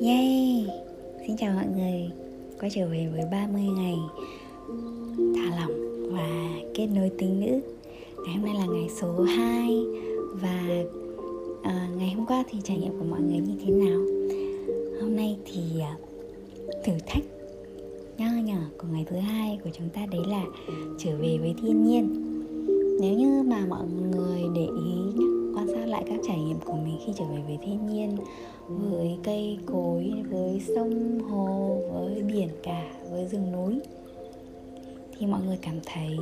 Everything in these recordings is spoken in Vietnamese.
Yay! Xin chào mọi người. Quay trở về với 30 ngày Thả lỏng và kết nối tính nữ Ngày hôm nay là ngày số 2 Và uh, ngày hôm qua thì trải nghiệm của mọi người như thế nào? Hôm nay thì uh, thử thách nho nhỏ của ngày thứ hai của chúng ta đấy là trở về với thiên nhiên. Nếu như mà mọi người để ý nhé lại các trải nghiệm của mình khi trở về với thiên nhiên với cây cối với sông hồ với biển cả với rừng núi. Thì mọi người cảm thấy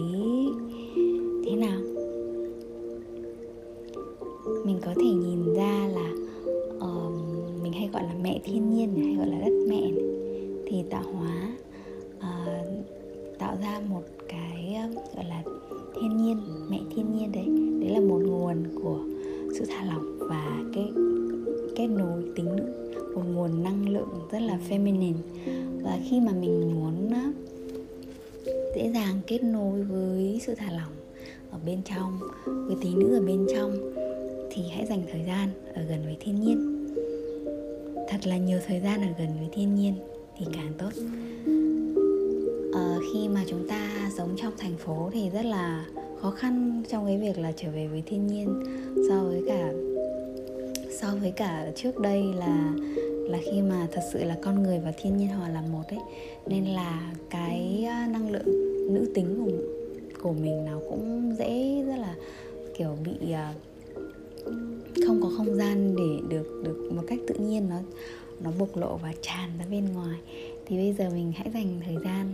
thế nào? Mình có thể nhìn ra là uh, mình hay gọi là mẹ thiên nhiên hay gọi là đất mẹ này, thì tạo hóa uh, tạo ra một cái uh, gọi là thiên nhiên mẹ thiên nhiên đấy. Đấy là một nguồn của sự thả lỏng và cái kết nối tính nữ một nguồn năng lượng rất là feminine. Và khi mà mình muốn dễ dàng kết nối với sự thả lỏng ở bên trong với tí nữ ở bên trong thì hãy dành thời gian ở gần với thiên nhiên. Thật là nhiều thời gian ở gần với thiên nhiên thì càng tốt. À, khi mà chúng ta sống trong thành phố thì rất là khó khăn trong cái việc là trở về với thiên nhiên so với cả, so với cả trước đây là là khi mà thật sự là con người và thiên nhiên hòa là một ấy. Nên là cái à, năng lượng nữ tính của của mình nó cũng dễ rất là kiểu bị à, không có không gian để được được một cách tự nhiên nó nó bộc lộ và tràn ra bên ngoài thì bây giờ mình hãy dành thời gian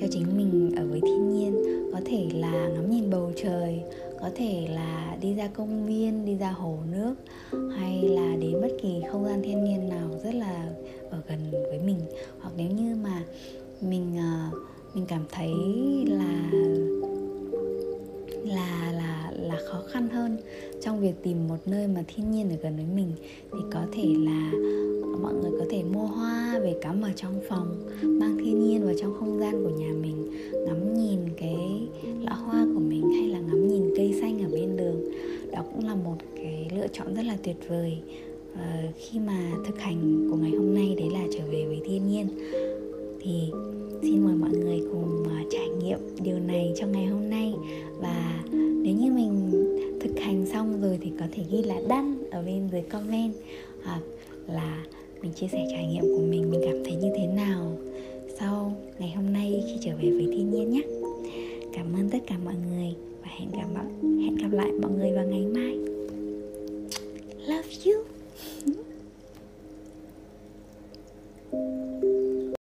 cho chính mình ở với thiên nhiên. Có thể là ngắm nhìn bầu trời, có thể là đi ra công viên, đi ra hồ nước, hay là đến bất kỳ không gian thiên nhiên nào rất là ở gần với mình. Hoặc nếu như mà mình ờ, mình cảm thấy là là là khó khăn hơn. Trong việc tìm một nơi mà thiên nhiên ở gần với mình thì có thể là mọi người có thể mua hoa về cắm ở trong phòng mang thiên nhiên vào trong không gian của nhà mình ngắm nhìn cái lọ hoa của mình hay là ngắm nhìn cây xanh ở bên đường. Đó cũng là một cái lựa chọn rất là tuyệt vời à, khi mà thực hành của ngày hôm nay đấy là trở về với thiên nhiên. Thì xin mời thể ghi là đăng ở bên dưới comment hoặc là mình chia sẻ trải nghiệm của mình mình cảm thấy như thế nào sau ngày hôm nay khi trở về với thiên nhiên nhé. Cảm ơn tất cả mọi người và hẹn gặp hẹn gặp lại mọi người vào ngày mai. Love you.